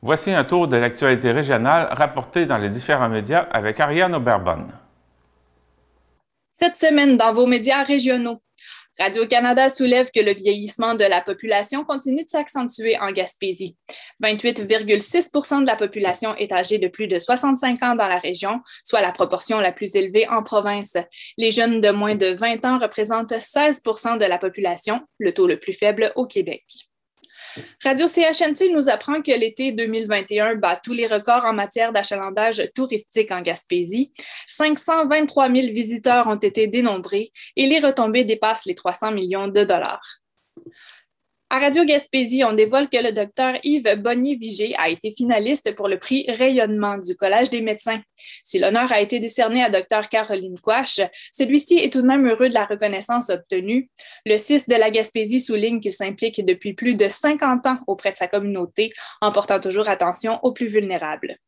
Voici un tour de l'actualité régionale rapportée dans les différents médias avec Ariane Auberbonne. Cette semaine, dans vos médias régionaux, Radio-Canada soulève que le vieillissement de la population continue de s'accentuer en Gaspésie. 28,6% de la population est âgée de plus de 65 ans dans la région, soit la proportion la plus élevée en province. Les jeunes de moins de 20 ans représentent 16% de la population, le taux le plus faible au Québec. Radio CHNC nous apprend que l'été 2021 bat tous les records en matière d'achalandage touristique en Gaspésie. 523 000 visiteurs ont été dénombrés et les retombées dépassent les 300 millions de dollars. À Radio Gaspésie, on dévoile que le docteur Yves Bonnier-Vigé a été finaliste pour le prix Rayonnement du Collège des médecins. Si l'honneur a été décerné à docteur Caroline Quash, celui-ci est tout de même heureux de la reconnaissance obtenue. Le CIS de la Gaspésie souligne qu'il s'implique depuis plus de 50 ans auprès de sa communauté, en portant toujours attention aux plus vulnérables.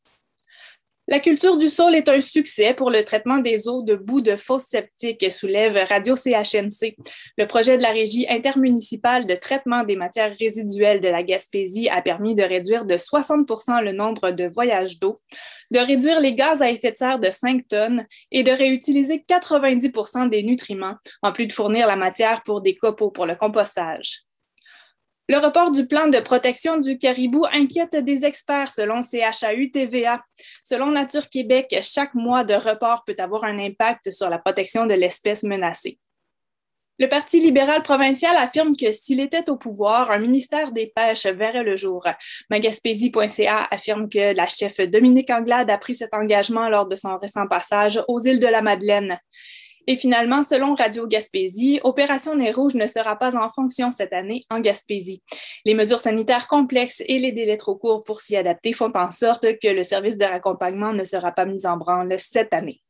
La culture du sol est un succès pour le traitement des eaux de boue de fosses septiques, soulève Radio CHNC. Le projet de la Régie intermunicipale de traitement des matières résiduelles de la Gaspésie a permis de réduire de 60% le nombre de voyages d'eau, de réduire les gaz à effet de serre de 5 tonnes et de réutiliser 90% des nutriments, en plus de fournir la matière pour des copeaux pour le compostage. Le report du plan de protection du caribou inquiète des experts selon CHAU-TVA. Selon Nature Québec, chaque mois de report peut avoir un impact sur la protection de l'espèce menacée. Le Parti libéral provincial affirme que s'il était au pouvoir, un ministère des Pêches verrait le jour. Magaspésie.ca affirme que la chef Dominique Anglade a pris cet engagement lors de son récent passage aux îles de la Madeleine. Et finalement, selon Radio Gaspésie, Opération Nez Rouge ne sera pas en fonction cette année en Gaspésie. Les mesures sanitaires complexes et les délais trop courts pour s'y adapter font en sorte que le service de raccompagnement ne sera pas mis en branle cette année.